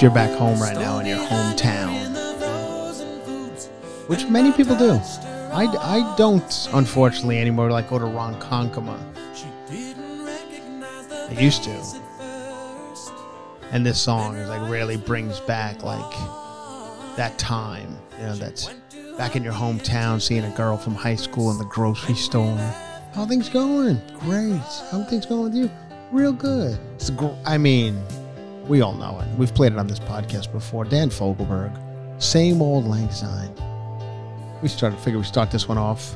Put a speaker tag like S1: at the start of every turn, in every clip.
S1: You're back home right now in your hometown, which many people do. I, I don't, unfortunately, anymore. Like go to Ronkonkoma. I used to. And this song is like really brings back like that time. You know, that's back in your hometown, seeing a girl from high school in the grocery store. How things going? Great. How things going with you? Real good. Gr- I mean, we all know it. We've played it on this podcast before. Dan Fogelberg, same old Lang Syne. We started figure we start this one off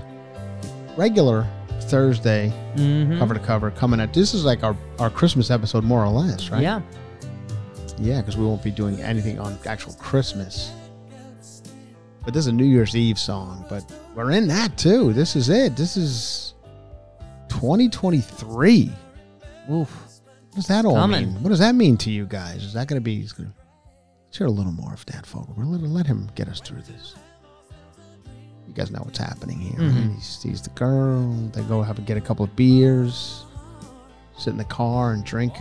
S1: regular Thursday,
S2: Mm-hmm.
S1: cover to cover, coming at this is like our our Christmas episode more or less, right?
S2: Yeah.
S1: Yeah, because we won't be doing anything on actual Christmas. But this is a New Year's Eve song, but we're in that too. This is it. This is 2023. Oof. What does that all
S2: Coming.
S1: mean? What does that mean to you guys? Is that going to be? He's gonna, let's hear a little more of Dan Fogel. Let, let him get us through this. You guys know what's happening here.
S2: Mhm.
S1: He sees the girl. They go have a, get a couple of beers, sit in the car and drink,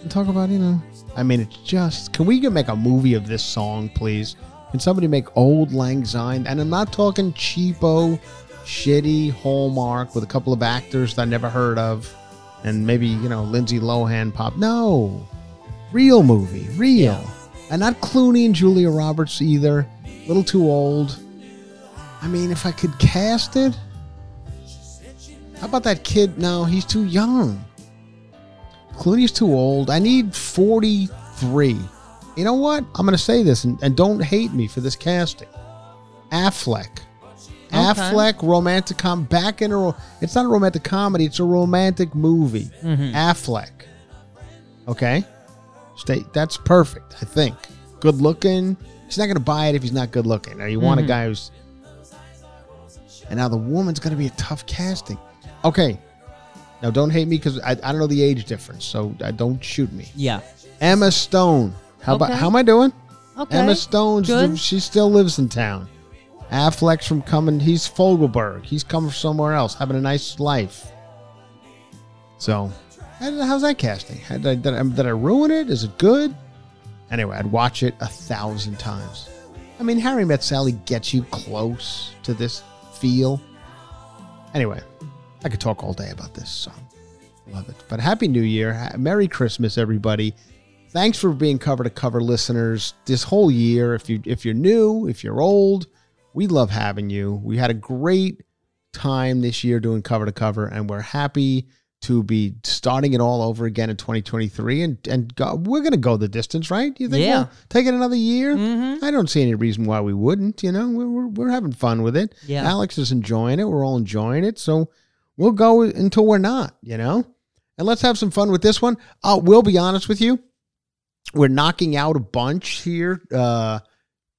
S1: and talk about you know. I mean, it's just. Can we make a movie of this song, please? Can somebody make old Lang Syne? And I'm not talking cheapo, shitty Hallmark with a couple of actors that I never heard of, and maybe you know Lindsay Lohan pop. No, real movie, real, and not Clooney and Julia Roberts either. A little too old. I mean, if I could cast it, how about that kid? No, he's too young. Clooney's too old. I need 43. You know what? I'm going to say this, and, and don't hate me for this casting. Affleck. Affleck, romantic com, back in a. ro- It's not a romantic comedy. It's a romantic movie. Affleck. Okay, stay. That's perfect. I think. Good looking. He's not to buy it if he's not good looking. Now you want a guy who's. And now the woman's to be a tough casting. Okay. Now don't hate me because I, I don't know the age difference, so uh, don't shoot me.
S2: Yeah.
S1: Emma Stone. How about how am I doing?
S2: Okay.
S1: Emma Stone. She still lives in town. Affleck's from coming. He's Fogelberg. He's coming from somewhere else, having a nice life. So, how's that casting? Did I, did, I, did I ruin it? Is it good? Anyway, I'd watch it a thousand times. I mean, Harry Met Sally gets you close to this feel. Anyway, I could talk all day about this song. Love it. But Happy New Year. Merry Christmas, everybody. Thanks for being cover to cover listeners this whole year. If you if you're new, if you're old, we love having you. We had a great time this year doing cover to cover, and we're happy to be starting it all over again in 2023. And and go, we're gonna go the distance, right? You think
S2: Yeah.
S1: we'll take it another year?
S2: Mhm.
S1: I don't see any reason why we wouldn't. You know, we're we're, we're having fun with it.
S2: Yeah.
S1: Alex is enjoying it. We're all enjoying it. So we'll go until we're not. You know, and let's have some fun with this one. Uh, we'll be honest with you we're knocking out a bunch here uh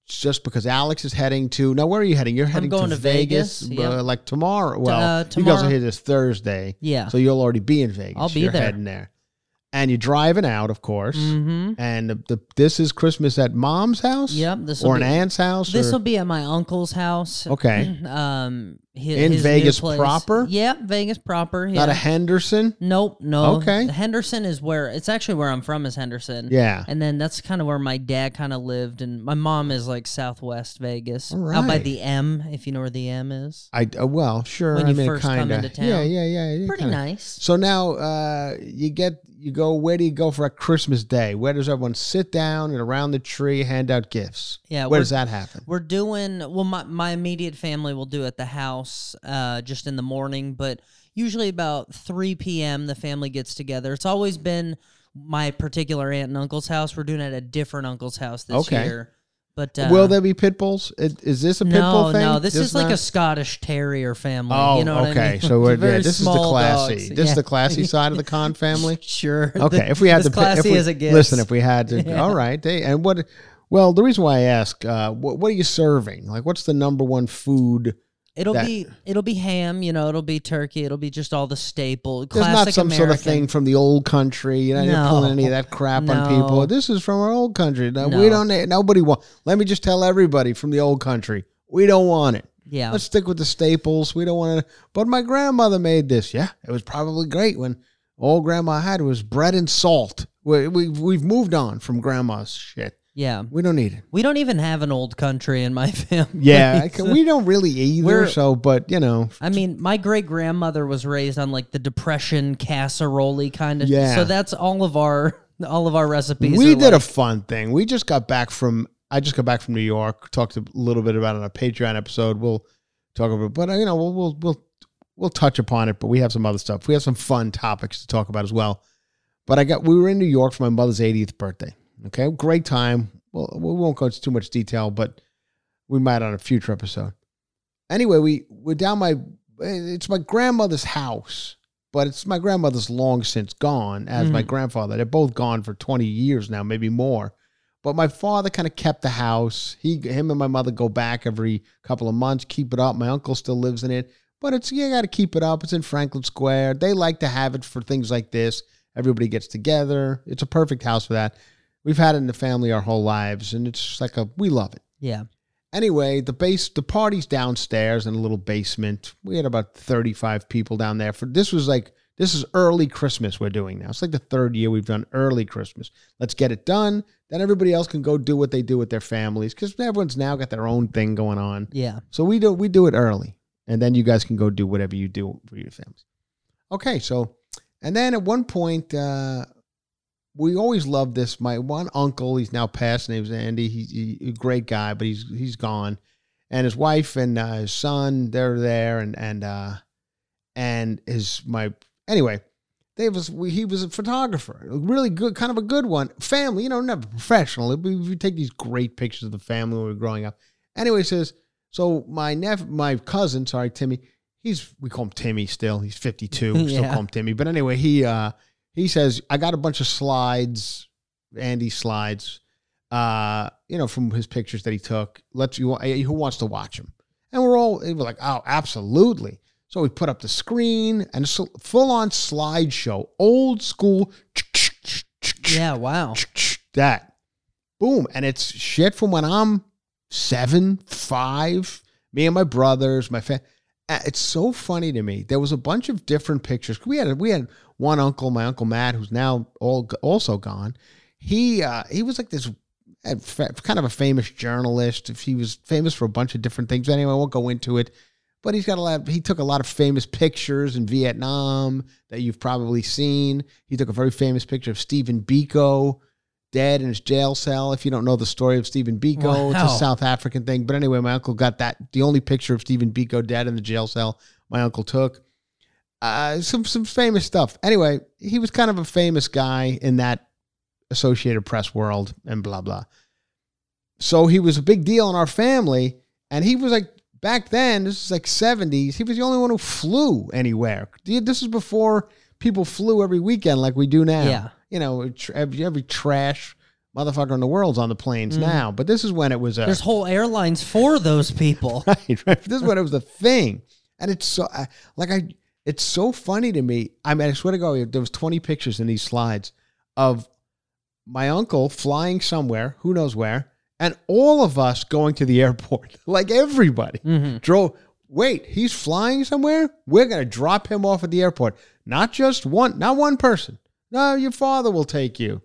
S1: just because Alex is heading to now where are you heading? You're heading
S2: going
S1: to,
S2: to
S1: Vegas,
S2: Vegas,
S1: uh, like tomorrow. Well,
S2: uh,
S1: you guys are here this Thursday.
S2: Yeah.
S1: So you'll already be in Vegas.
S2: I'll be
S1: You're
S2: there.
S1: heading there. And you're driving out, of course.
S2: Mm-hmm.
S1: And the, the this is Christmas at mom's house?
S2: Yep. This
S1: Or
S2: will
S1: an aunt's house?
S2: This will be at my uncle's house.
S1: Okay.
S2: Um, his,
S1: In
S2: his
S1: Vegas proper?
S2: Yep, Vegas proper. Yeah.
S1: Not a Henderson?
S2: Nope, no.
S1: Okay.
S2: Henderson is where it's actually where I'm from is Henderson.
S1: Yeah.
S2: And then that's kind of where my dad kind of lived, and my mom is like Southwest Vegas, out by the M, if you know where the M is.
S1: I uh, well, sure.
S2: When
S1: I
S2: you
S1: mean,
S2: first come
S1: kinda.
S2: into town.
S1: Yeah, yeah, yeah. yeah,
S2: Pretty
S1: kinda.
S2: nice.
S1: So now uh, you get you go. Where do you go for a Christmas day? Where does everyone sit down and around the tree hand out gifts?
S2: Yeah,
S1: where does that happen?
S2: We're doing well. My my immediate family will do at the house, uh, just in the morning. But usually about three p.m. the family gets together. It's always been my particular aunt and uncle's house. We're doing it at a different uncle's house this
S1: Okay.
S2: year. But uh,
S1: Will there be pit bulls? Is, is this a pit
S2: no,
S1: bull thing?
S2: no. This is like a? Scottish Terrier family.
S1: Oh,
S2: you know what
S1: okay.
S2: I mean?
S1: So yeah, this is the classy.
S2: dogs.
S1: This is the classy side of the Khan family.
S2: Sure.
S1: Okay, if we had pick-
S2: classy
S1: if we,
S2: as it gets.
S1: listen, if we had to,
S2: Yeah.
S1: all right. They, and what? Well, the reason why I ask, uh, what, what are you serving? Like, what's the number one food?
S2: It'll
S1: that-
S2: be it'll be ham, you know. It'll be turkey. It'll be just all the staple.
S1: There's not some sort of thing from the old country. You know, you're
S2: No.
S1: pulling any of that crap on people. This is from our old country. No,
S2: No.
S1: We don't. Nobody want. Let me just tell everybody from the old country, we don't want it.
S2: Yeah.
S1: Let's stick with the staples. We don't want to. But my grandmother made this. Yeah, it was probably great when all grandma had was bread and salt. We, we we've moved on from grandma's shit.
S2: Yeah.
S1: We don't need it.
S2: We don't even have an old country in my family.
S1: Yeah, I can- we don't really either.
S2: We're-
S1: So, but you know,
S2: I mean, my great grandmother was raised on like the depression casserole kind of.
S1: Yeah.
S2: So that's all of our all of our recipes.
S1: we
S2: are
S1: did a fun thing. We just got back from. I just got back from New York. Talked a little bit about it on a Patreon episode. We'll talk about, it, but uh, you know, we'll we'll we'll we'll touch upon it. But we have some other stuff. We have some fun topics to talk about as well. But I got we were in New York for my mother's 80th birthday. Okay, great time. Well, we won't go into too much detail, but we might on a future episode. Anyway, we we're down my. It's my grandmother's house, but it's my grandmother's long since gone, as my hmm. grandfather. They're both gone for 20 years now, maybe more. But my father kind of kept the house. He, him, and my mother go back every couple of months, keep it up. My uncle still lives in it, but it's you got to keep it up. It's in Franklin Square. They like to have it for things like this. Everybody gets together. It's a perfect house for that. We've had it in the family our whole lives, and it's like a we love it.
S2: Yeah.
S1: Anyway, the base the party's downstairs in a little basement. We had about 35 people down there for this was like this is early Christmas we're doing now. It's like the third year we've done early Christmas. Let's get it done. Then everybody else can go do what they do with their families cuz everyone's now got their own thing going on.
S2: Yeah.
S1: So we do we do it early. And then you guys can go do whatever you do for your families. Okay, so and then at one point uh we always loved this. My one uncle, he's now passed. His name's Andy. He's he, a great guy, but he's he's gone. And his wife and uh, his son, they're there, and and uh, and his my anyway, they was he was a photographer, a really good, kind of a good one. Family, you know, never professional. We, we take these great pictures of the family when we were growing up. Anyway, he says so. My nephew, my cousin, sorry, Timmy. He's we call him Timmy still. He's fifty two. Still
S2: Yeah.
S1: call him Timmy. But anyway, he uh he says I got a bunch of slides, Andy slides, uh, you know, from his pictures that he took. Let's you who wants to watch them? And we're all we were like, oh, absolutely. So we put up the screen and a full on slideshow, old school.
S2: Yeah. Wow.
S1: That, boom, and it's shit from when I'm seven, five, Me and my brothers, my family. It's so funny to me. There was a bunch of different pictures. We had we had one uncle, my uncle Matt, who's now all also gone. He uh, he was like this kind of a famous journalist. He was famous for a bunch of different things. Anyway, I won't go into it. But he's got a lot. he took a lot of famous pictures in Vietnam that you've probably seen. He took a very famous picture of Stephen Biko dead in his jail cell. If you don't know the story of Stephen Biko, it's a South African thing. But anyway, my uncle got that. The only picture of Stephen Biko dead in the jail cell, my uncle took. Uh, some some famous stuff. Anyway, he was kind of a famous guy in that Associated Press world and blah blah. So he was a big deal in our family, and he was like back then. This is like seventies. He was the only one who flew anywhere. This is before people flew every weekend like we do now.
S3: Yeah.
S1: you know, every, every trash motherfucker in the world's on the planes now. But this is when it was a
S3: There's whole airlines for those people.
S1: right, right. This is when it was a thing, and it's so I, like I. It's so funny to me. I mean, I swear to God, there was twenty pictures in these slides of my uncle flying somewhere, who knows where, and all of us going to the airport. Like everybody mm-hmm. drove. Wait, he's flying somewhere. We're gonna drop him off at the airport. Not just one, not one person. No, your father will take you.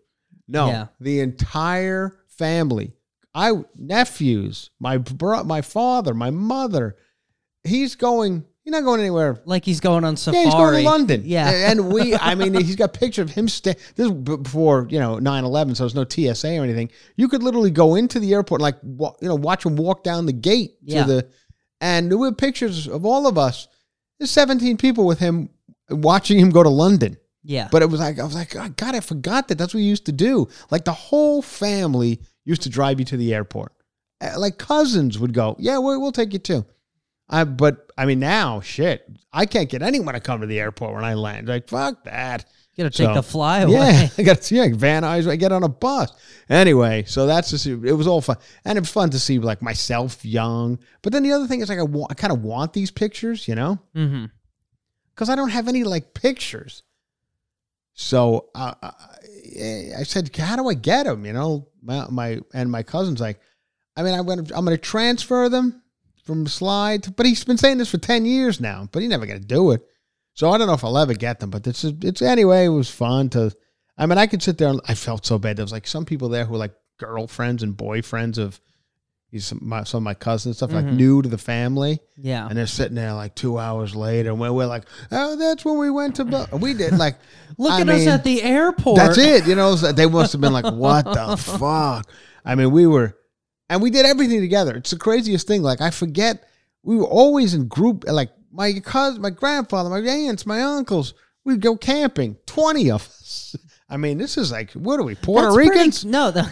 S1: No,
S3: Yeah.
S1: the entire family. I nephews, my bro, my father, my mother. He's going. He's not going anywhere.
S3: Like he's going on safari.
S1: Yeah, he's going to London.
S3: Yeah.
S1: and we. I mean, he's got picture of him. Sta- this is before you know 9-11, so there's no TSA or anything. You could literally go into the airport, like wa- you know, watch him walk down the gate to
S3: Yeah.
S1: the. And there were pictures of all of us. There's 17 people with him watching him go to London.
S3: yeah.
S1: But it was like I was like, oh, God, I forgot that. That's what we used to do. Like the whole family used to drive you to the airport. Uh, Like cousins would go, yeah, we'll, we'll take you too. I, but I mean, now shit, I can't get anyone to come to the airport when I land. Like fuck that.
S3: you gotta take
S1: So,
S3: the flyaway.
S1: Yeah, I got to yeah, Van Nuys. I get on a bus anyway. So that's just it was all fun, and it was fun to see like myself young. But then the other thing is like I, wa- I kind of want these pictures, you know
S3: mm-hmm.
S1: because I don't have any like pictures. So uh, I, I said, "How do I get them?" You know, my, my and my cousin's like, "I mean, I'm gonna I'm gonna transfer them from slide, to, but he's been saying this for ten years now, but he's never gonna do it. So I don't know if I'll ever get them. But it's it's anyway. It was fun to. I mean, I could sit there and I felt so bad. There was like some people there who were like girlfriends and boyfriends of some, my, some of my cousins and stuff like
S3: Mhm.
S1: new to the family.
S3: Yeah.
S1: And they're sitting there like two hours later, and we're, we're like, "Oh, that's when we went to." We did like,
S3: Look
S1: I
S3: at us at the airport.
S1: That's it. You know, they must have been like, "What the fuck?" I mean, we were, and we did everything together. It's the craziest thing. Like, I forget we were always in group. Like my cousin, my grandfather, my aunts, my uncles. We'd go camping. Twenty of us. I mean, this is like, what are we, Puerto
S3: That's pretty-
S1: Ricans?
S3: no, the,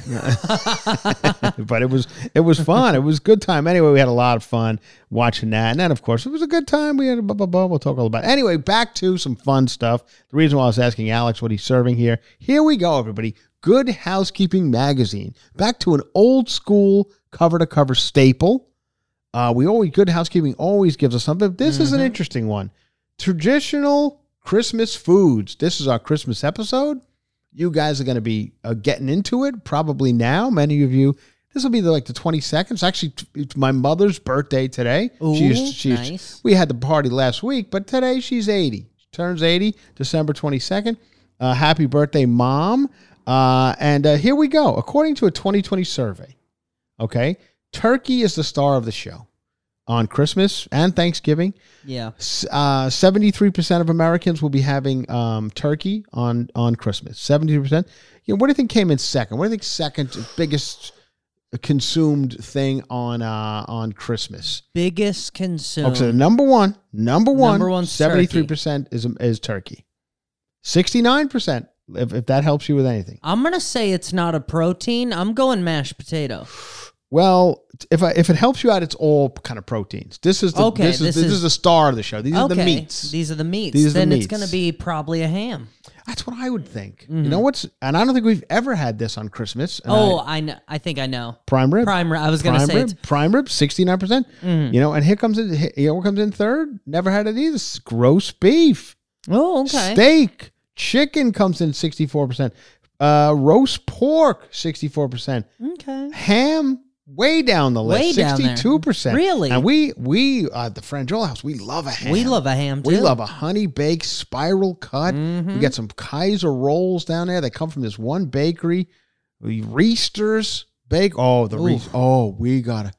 S1: but it was it was fun. It was a good time. Anyway, we had a lot of fun watching that, and then of course it was a good time. We had a blah blah blah. We'll talk all about. It. Anyway, back to some fun stuff. The reason why I was asking Alex what he's serving here. Here we go, everybody. Good Housekeeping magazine. Back to an old school cover to cover staple. Uh, we always Good Housekeeping always gives us something. This is an interesting one. Traditional Christmas foods. This is our Christmas episode. You guys are going to be uh, getting into it probably now. Many of you. This will be the, like the 22nd. It's actually it's my mother's birthday today.
S3: Ooh,
S1: she's, she's,
S3: nice.
S1: We had the party last week, but today she's 80. She turns 80 December 22nd. Uh, happy birthday, mom. Uh, and uh, here we go. According to a 2020 survey, okay, turkey is the star of the show on Christmas and Thanksgiving.
S3: yeah.
S1: Uh, 73% of Americans will be having um, turkey on, on Christmas. 73%. You know, what do you think came in second? What do you think second biggest consumed thing on uh, on Christmas?
S3: Biggest consumed.
S1: Okay, so number one, number one,
S3: Number one's turkey.
S1: 73% is is turkey. 69%, if, if that helps you with anything.
S3: I'm gonna say it's not a protein. I'm going mashed potato.
S1: Well, if I, if it helps you out, it's all kind of proteins. This is the
S3: Okay,
S1: this is
S3: this
S1: this,
S3: is-
S1: is the star of the show. These are the meats.
S3: These are the meats.
S1: These are the
S3: then
S1: meats.
S3: it's gonna be probably a ham.
S1: That's what I would think. You
S3: Mm-hmm.
S1: know what's and I don't think we've ever had this on Christmas.
S3: Oh,
S1: I-
S3: I know. I think I know.
S1: prime rib.
S3: Prime rib. I was gonna
S1: prime
S3: say
S1: rib.
S3: it's Mm-hmm.
S1: Prime rib, sixty nine percent. You know, and here comes in. You know what comes in third? Never had it either. S- Roast beef,
S3: Oh, okay.
S1: steak, chicken comes in sixty four percent. Uh, roast pork, sixty four percent.
S3: Okay.
S1: Ham, way down the list.
S2: Way down there.
S1: Sixty-two percent.
S2: Really?
S1: And we we uh, at the Franjola House, we love a ham.
S2: We love a ham too.
S1: We love a honey baked spiral cut. We got some Kaiser rolls down there. They come from this one bakery, the Bake. Oh, the Rees. Oh, we gotta.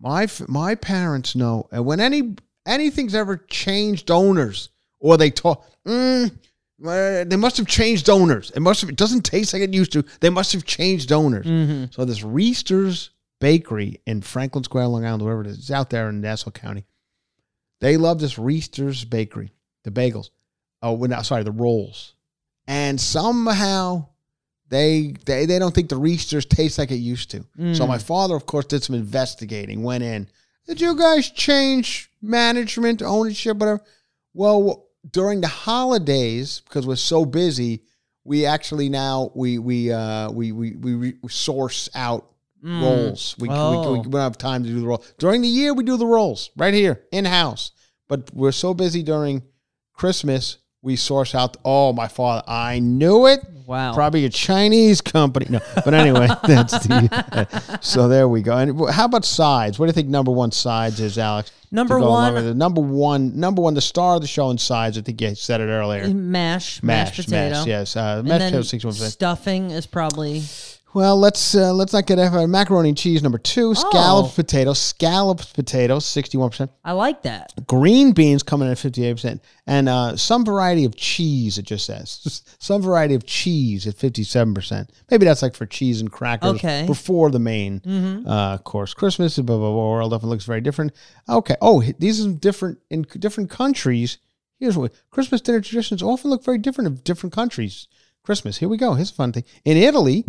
S1: My f- my parents know, and when any anything's ever changed owners or they talk, mm, they must have changed owners. It must have. It doesn't taste like it used to. They must have changed owners.
S2: Mm-hmm.
S1: So this Reister's Bakery in Franklin Square, Long Island, wherever it is, it's out there in Nassau County. They love this Reister's Bakery, the bagels. Oh, well, no, sorry, the rolls. And somehow they they they don't think the Reister's taste like it used to.
S2: Mm.
S1: So my father, of course, did some investigating. Went in. Did you guys change management, ownership, whatever? Well, during the holidays, because we're so busy, we actually now we we uh we we we, we source out rolls. We, we,
S2: Oh.
S1: we, we don't have time to do the roll during the year. We do the roles right here in house, but we're so busy during Christmas. We source out. Oh, my father! I knew it.
S2: Wow.
S1: Probably a Chinese company. No, but anyway, that's the. so there we go. And how about sides? What do you think number one sides is, Alex?
S2: Number one-
S1: it. number one, number one, the star of the show in sides. I think you said it earlier.
S2: Mash,
S1: Mash,
S2: mashed potato.
S1: mash, yes. Uh, mashed potato,
S2: stuffing is probably
S1: Well, let's uh, let's not get uh, macaroni and cheese number two. Scalloped
S2: Oh.
S1: potatoes, scalloped potatoes, sixty-one percent.
S2: I like that.
S1: Green beans coming in at fifty-eight percent, and uh, some variety of cheese. It just says some variety of cheese at fifty-seven percent. Maybe that's like for cheese and crackers
S2: Okay. Mm-hmm.
S1: before the main uh, course. Christmas, blah blah blah. World definitely looks very different. Okay. Oh, these are different in different countries. Here's what Christmas dinner traditions often look very different in different countries. Christmas. Here we go. Here's a fun thing. In Italy,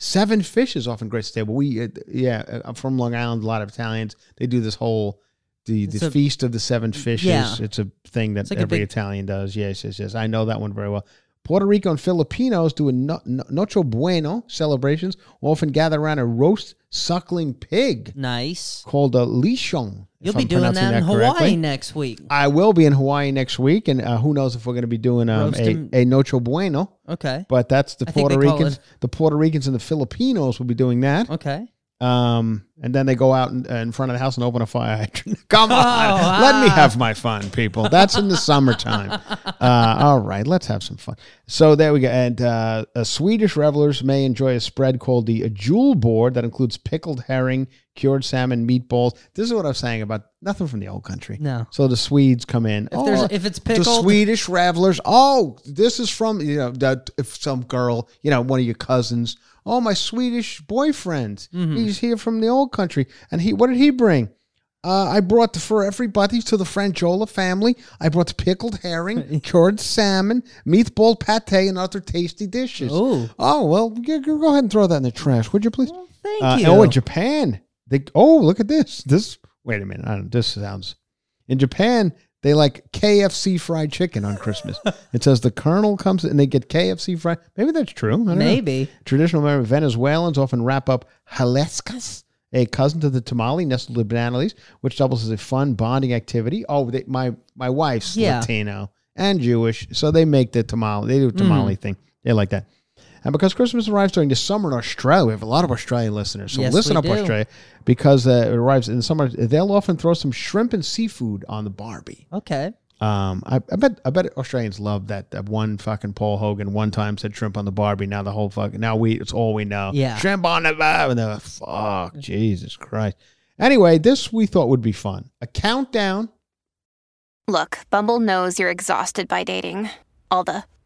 S1: seven fish is often great table. We, uh, yeah, uh, I'm from Long Island. A lot of Italians they do this whole the the
S2: a-
S1: feast of the seven fishes.
S2: Yeah.
S1: It's a thing that
S2: like
S1: every
S2: big-
S1: Italian does. Yes, yes, yes. I know that one very well. Puerto Rico and Filipinos do a no, no, Noche Bueno celebrations. Often gather around a roast suckling pig
S2: Nice.
S1: called a lechon. if
S2: You'll be
S1: I'm
S2: doing
S1: pronouncing
S2: that in Hawaii
S1: correctly.
S2: next week.
S1: I will be in Hawaii next week, and uh, who knows if we're going to be doing um, a, a Noche Bueno.
S2: Okay.
S1: But that's the
S2: I think
S1: Puerto
S2: they call
S1: Ricans. The Puerto Ricans and the Filipinos will be doing that.
S2: Okay.
S1: Um, and then they go out in, in front of the house and open a fire hydrant. Come on,
S2: Oh,
S1: let me have my fun, people. That's in the summertime. Uh, all right, let's have some fun. So there we go. And uh, uh, Swedish revelers may enjoy a spread called the julbord that includes pickled herring, cured salmon, meatballs. This is what I was saying about nothing from the old country.
S2: No.
S1: So the Swedes come in.
S2: If there's- if it's
S1: The
S2: pickled-
S1: Swedish revelers. Oh, this is from you know that if some girl, you know, one of your cousins. Oh, my Swedish boyfriend.
S2: Mm-hmm.
S1: He's here from the old country, and he what did he bring? Uh, I brought the, for everybody to the Franjola family. I brought the pickled herring, cured salmon, meatball pate, and other tasty dishes.
S2: Ooh.
S1: Oh well, go ahead and throw that in the trash, would you please?
S2: Thank
S1: Uh,
S2: you.
S1: Oh, in Japan, they oh look at this. This wait a minute. I don't, this sounds in Japan. They like KFC fried chicken on Christmas. it says the Colonel comes and they get KFC fried. Maybe that's true. I don't know.
S2: Maybe.
S1: Traditional American Venezuelans often wrap up hallacas, a cousin to the tamale nestled with banana leaves, which doubles as a fun bonding activity. Oh, they, my my wife's
S2: Yeah.
S1: Latino and Jewish, so they make the tamale. They do a tamale
S2: Mm.
S1: thing. They like that. And because Christmas arrives during the summer in Australia, we have a lot of Australian listeners. So
S2: Yes,
S1: listen up,
S2: do.
S1: Australia, because uh, it arrives in the summer. They'll often throw some shrimp and seafood on the Barbie.
S2: Okay.
S1: Um, I, I bet I bet Australians love that. That one fucking Paul Hogan one time said shrimp on the Barbie. Now the whole fucking now we it's all we know.
S2: Yeah.
S1: shrimp on the Barbie. And they're like, fuck, Jesus Christ. Anyway, this we thought would be fun. A countdown.
S4: Look, Bumble knows you're exhausted by dating. All the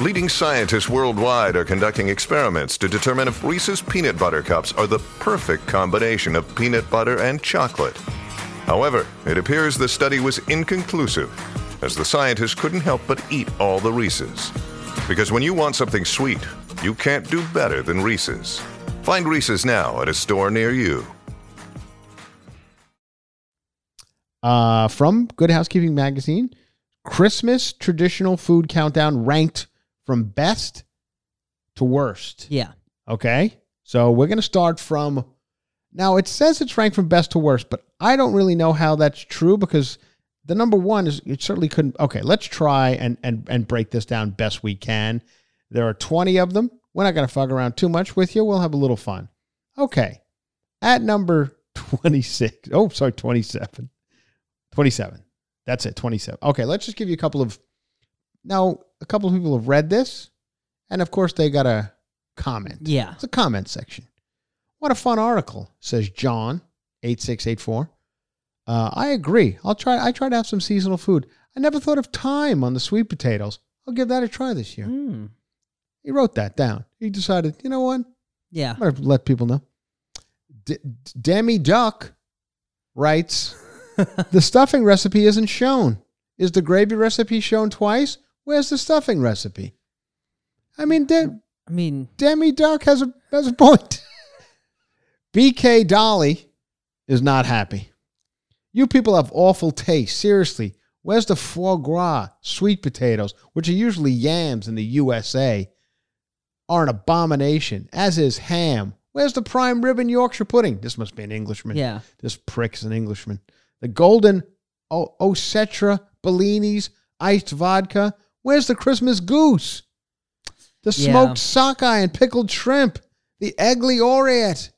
S5: leading scientists worldwide are conducting experiments to determine if Reese's Peanut Butter Cups are the perfect combination of peanut butter and chocolate. However, it appears the study was inconclusive, as the scientists couldn't help but eat all the Reese's. Because when you want something sweet, you can't do better than Reese's. Find Reese's now at a store near you.
S1: uh, from Good Housekeeping Magazine. Christmas traditional food countdown ranked from best to worst.
S2: Yeah.
S1: Okay. So we're going to start from now. It says it's ranked from best to worst, but I don't really know how that's true because the number one is it certainly couldn't. Okay, let's try and and and break this down best we can. There are twenty of them. We're not going to fuck around too much with you. We'll have a little fun. Okay. At number twenty six. Oh, sorry, twenty seven. Twenty seven. That's it. Twenty seven. Okay. Let's just give you a couple of. Now, a couple of people have read this, and of course they got a comment.
S2: Yeah.
S1: It's a comment section. What a fun article, says John, 8684. Uh, I agree. I'll try I try to have some seasonal food. I never thought of thyme on the sweet potatoes. I'll give that a try this year.
S2: Mm.
S1: He wrote that down. He decided, you know what?
S2: Yeah.
S1: I'm going to let people know. D- Demi Duck writes The stuffing recipe isn't shown. Is the gravy recipe shown twice? Where's the stuffing recipe? I mean, De-
S2: I mean,
S1: Demi Duck has a has a point. BK Dolly is not happy. You people have awful taste. Seriously, where's the foie gras, sweet potatoes, which are usually yams in the USA, are an abomination, as is ham. Where's the prime rib and Yorkshire pudding? This must be an Englishman.
S2: yeah.
S1: This prick is an Englishman. The golden o- Osetra Bellinis iced vodka. Where's the Christmas goose? The
S2: Yeah.
S1: smoked sockeye and pickled shrimp. The egly Orient.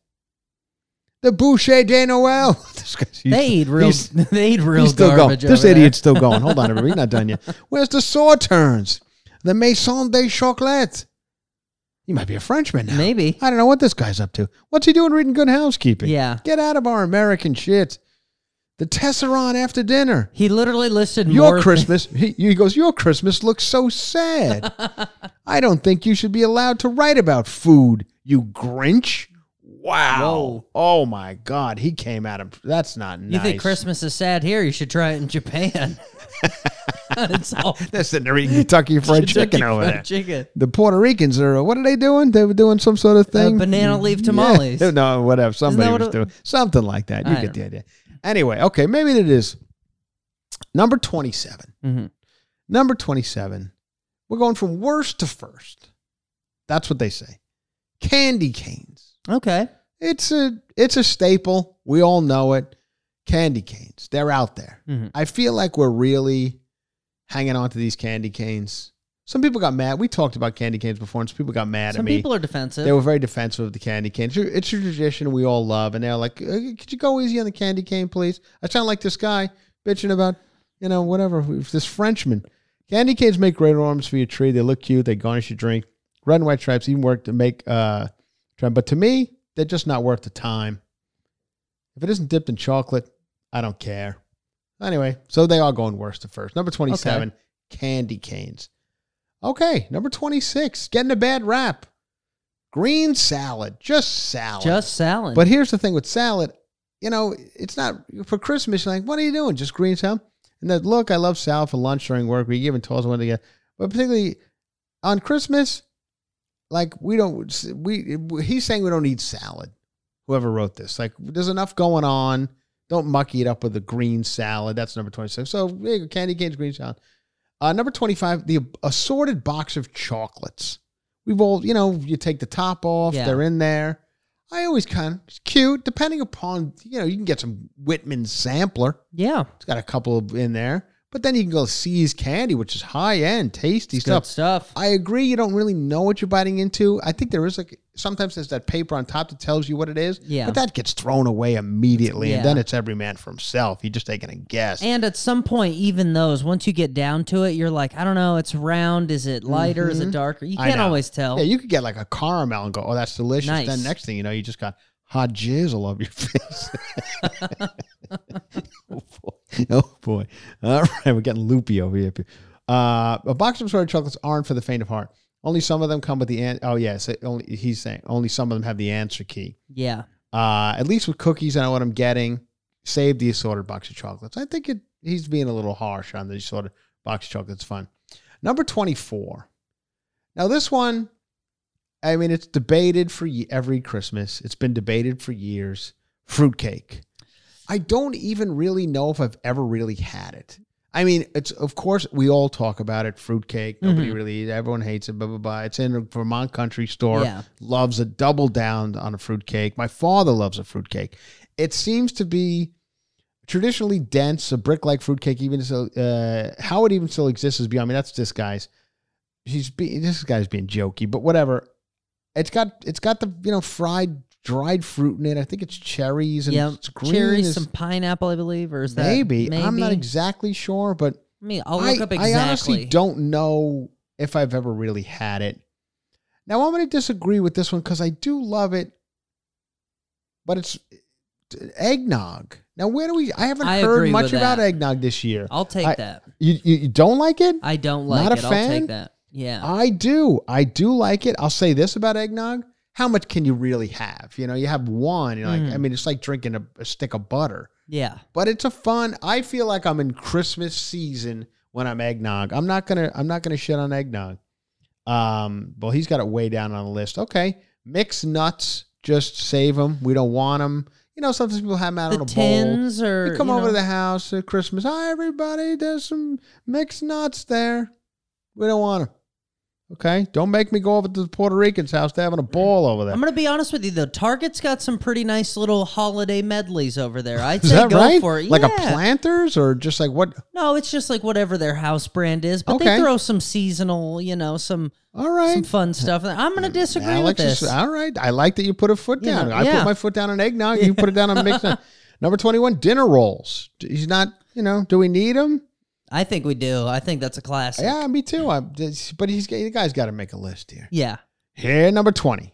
S1: The boucher de Noël.
S2: They eat real. They eat real
S1: still
S2: garbage.
S1: going. This idiot's still going. Hold on, everybody. Not done yet. Where's the sauternes? The Maison des Chocolats. He might be a Frenchman now.
S2: Maybe.
S1: I don't know what this guy's up to. What's he doing reading Good Housekeeping?
S2: Yeah.
S1: Get out of our American shit. The Tesseron after dinner.
S2: He literally listed
S1: Your Christmas. He, he goes, Your Christmas looks so sad. I don't think you should be allowed to write about food, you Grinch. Wow.
S2: Whoa.
S1: Oh my God. He came at him. That's not nice.
S2: You think Christmas is sad here? You should try it in Japan. it's all
S1: They're sitting there eating Kentucky Fried Chicken over
S2: Fried
S1: there.
S2: Chicken.
S1: The Puerto Ricans are, what are they doing? They were doing some sort of uh, thing.
S2: banana leaf
S1: Yeah.
S2: tamales.
S1: No, whatever. Somebody
S2: what
S1: was
S2: it-
S1: doing something like that. You
S2: I
S1: get the idea. Anyway, okay, maybe it is. Number 27.
S2: Mhm.
S1: Number 27. We're going from worst to first. That's what they say. Candy canes.
S2: Okay.
S1: It's a it's a staple. We all know it. Candy canes. They're out there.
S2: Mhm.
S1: I feel like we're really hanging on to these candy canes. Some people got mad. We talked about candy canes before, and some people got mad
S2: Some
S1: at me.
S2: Some people are defensive.
S1: They were very defensive of the candy cane. It's a, it's tradition we all love, and they're like, "Uh, "Could you go easy on the candy cane, please?" I sound like this guy bitching about, you know, whatever. This Frenchman. Candy canes make great ornaments for your tree. They look cute. They garnish your drink. Red and white stripes even work to make. uh trim. But to me, they're just not worth the time. If it isn't dipped in chocolate, I don't care. Anyway, so they are going worse to first. Number twenty-seven, candy canes. Okay, number 26, getting a bad rap. Green salad, just salad.
S2: Just salad.
S1: But here's the thing with salad, you know, it's not for Christmas. You're like, what are you doing? Just green salad? And then, look, I love salad for lunch during work. We even toss one together. But particularly on Christmas, like we don't, we he's saying we don't need salad. Whoever wrote this, like, there's enough going on. Don't mucky it up with a green salad. That's number 26. So, there you go, candy canes, green salad. Uh, number 25, the assorted box of chocolates. We've all, you know, you take the top off,
S2: Yeah.
S1: they're in there. I always kind of, it's cute, depending upon, you know, you can get some Whitman sampler.
S2: yeah.
S1: It's got a couple of in there. But then you can go See's Candy, which is high end, tasty
S2: It's
S1: stuff.
S2: good stuff.
S1: I agree. You don't really know what you're biting into. I think there is like sometimes there's that paper on top that tells you what it is.
S2: Yeah.
S1: But that gets thrown away immediately,
S2: Yeah.
S1: and then it's every man for himself. You're just taking a guess.
S2: And at some point, even those, once you get down to it, you're like, I don't know, it's round. Is it lighter? Is it darker? You
S1: Mm-hmm.
S2: Can't always tell.
S1: Yeah, you could get like a caramel and go, "Oh, that's delicious."
S2: Nice.
S1: Then next thing you know, you just got hot jizz all over your face. oh boy! All right, we're getting loopy over here. Uh, a box of assorted chocolates aren't for the faint of heart. Only some of them come with the an- oh yes, it only he's saying only some of them have the answer key.
S2: yeah.
S1: Uh, at least with cookies, I know what I'm getting. Save the assorted box of chocolates. I think it, he's being a little harsh on the assorted box of chocolates. Fun. Number 24. Now, this one, I mean, it's debated for every Christmas. It's been debated for years. Fruitcake. I don't even really know if I've ever really had it. I mean, it's of course we all talk about it. Fruitcake, nobody
S2: Mhm.
S1: really, everyone hates it. Blah blah blah. It's in a Vermont country store.
S2: Yeah.
S1: Loves a double down on a fruitcake. My father loves a fruitcake. It seems to be traditionally dense, a brick-like fruitcake. Even so, uh, how it even still exists is beyond me. That's this guy's. He's being this guy's being jokey, but whatever. It's got it's got the you know fried dried fruit in it. I think it's cherries and
S2: yeah,
S1: it's green.
S2: cherries, some pineapple, I believe, or is that
S1: maybe. I'm not exactly sure, but
S2: I mean, I'll
S1: I,
S2: look up
S1: I honestly don't know if I've ever really had it. Now I'm going to disagree with this one because I do love it, but it's eggnog. Now where do we? I haven't
S2: I
S1: heard much about eggnog this year.
S2: I'll take
S1: I-
S2: that.
S1: You, you don't like it?
S2: I don't like
S1: Not a
S2: it. I'll take that. Yeah.
S1: I do. I do like it. I'll say this about eggnog. How much can you really have? You know, you have one. You know, like,
S2: Mm.
S1: I mean, it's like drinking a, a stick of butter.
S2: yeah.
S1: But it's a fun. I feel like I'm in Christmas season when I'm eggnog. I'm not gonna. I'm not gonna shit on eggnog. Um. Well, he's got it way down on the list. Okay. Mixed nuts. Just save them. We don't want them. You know, sometimes people have them out
S2: The
S1: on a bowl.
S2: tins or
S1: You come over to the house at Christmas. Hi, everybody. There's some mixed nuts there. We don't want them. Okay. Don't make me go over to the Puerto Rican's house. They're having a ball over there.
S2: I'm gonna be honest with you though. Target's got some pretty nice little holiday medleys over there. I'd
S1: Is
S2: say
S1: that
S2: go
S1: right?
S2: for it.
S1: Like a
S2: Yeah.
S1: planters or just like what?
S2: No, it's just like whatever their house brand is, but
S1: Okay.
S2: they throw some seasonal, you know, some
S1: All right.
S2: some fun stuff. I'm gonna disagree with
S1: Alex is-
S2: this.
S1: all right. I like that you put a foot down.
S2: know,
S1: I
S2: yeah.
S1: put my foot down on eggnog. You put it down on mixed nut. Number 21, dinner rolls. He's not, you know, do we need them?
S2: I think we do. I think that's a classic.
S1: Yeah, me too. I, but he's the guy's got to make a list here.
S2: Yeah.
S1: Here, number 20.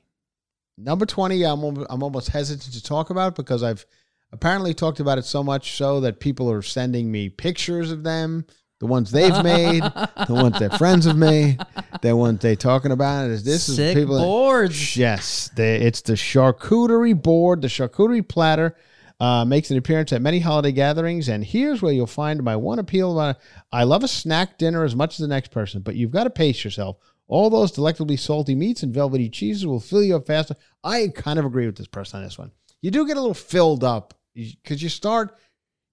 S1: Number 20, I'm, I'm almost hesitant to talk about because I've apparently talked about it so much so that people are sending me pictures of them, the ones they've made, the ones their friends have made, the ones they talking about. Is This is people.
S2: boards.
S1: Yes, the, it's the charcuterie board, the charcuterie platter. Uh, makes an appearance at many holiday gatherings, and here's where you'll find my one appeal about I love a snack dinner as much as the next person, but you've got to pace yourself. All those delectably salty meats and velvety cheeses will fill you up faster. I kind of agree with this person on this one. You do get a little filled up because you start,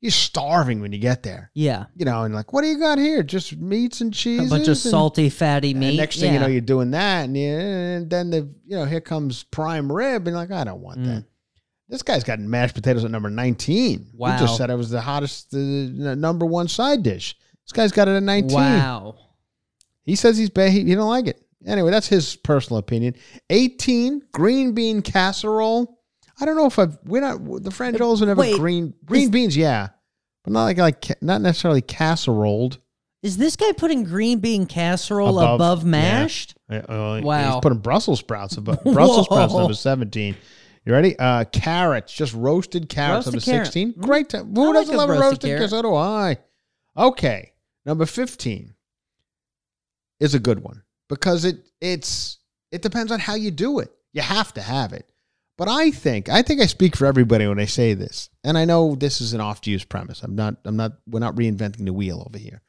S1: you're starving when you get there.
S2: Yeah.
S1: You know, and like, what do you got here? Just meats and
S2: cheese.
S1: A
S2: bunch of
S1: and-
S2: salty, fatty
S1: and
S2: meat.
S1: next thing you know, you're doing that, and, you, and then the you know here comes prime rib, and like I don't want
S2: Mm.
S1: that. This guy's got mashed potatoes at number 19. We
S2: Wow.
S1: just said it was the hottest, uh, number one side dish. This guy's got it at 19.
S2: Wow.
S1: He says he's bad. He, he don't like it. Anyway, that's his personal opinion. 18, green bean casserole. I don't know if I've, we're not, the Franjolas are never
S2: Wait,
S1: green, green
S2: is-
S1: beans, yeah. But not like, like, not necessarily casseroled.
S2: Is this guy putting green bean casserole
S1: Above,
S2: above, mashed?
S1: Uh,
S2: Wow.
S1: He's putting Brussels sprouts above Brussels sprouts number 17. You ready? Uh, carrots, just roasted carrots
S2: Roasted
S1: number
S2: carrot.
S1: 16.
S2: Mm.
S1: Great. Time. Who
S2: I
S1: doesn't
S2: a
S1: love a
S2: roasted
S1: roasted carrot?
S2: carrot.
S1: So do I. Okay. Number 15 is a good one because it it's it depends on how you do it. You have to have it. But I think I think I speak for everybody when I say this. And I know this is an oft-used premise. I'm not I'm not we're not reinventing the wheel over here.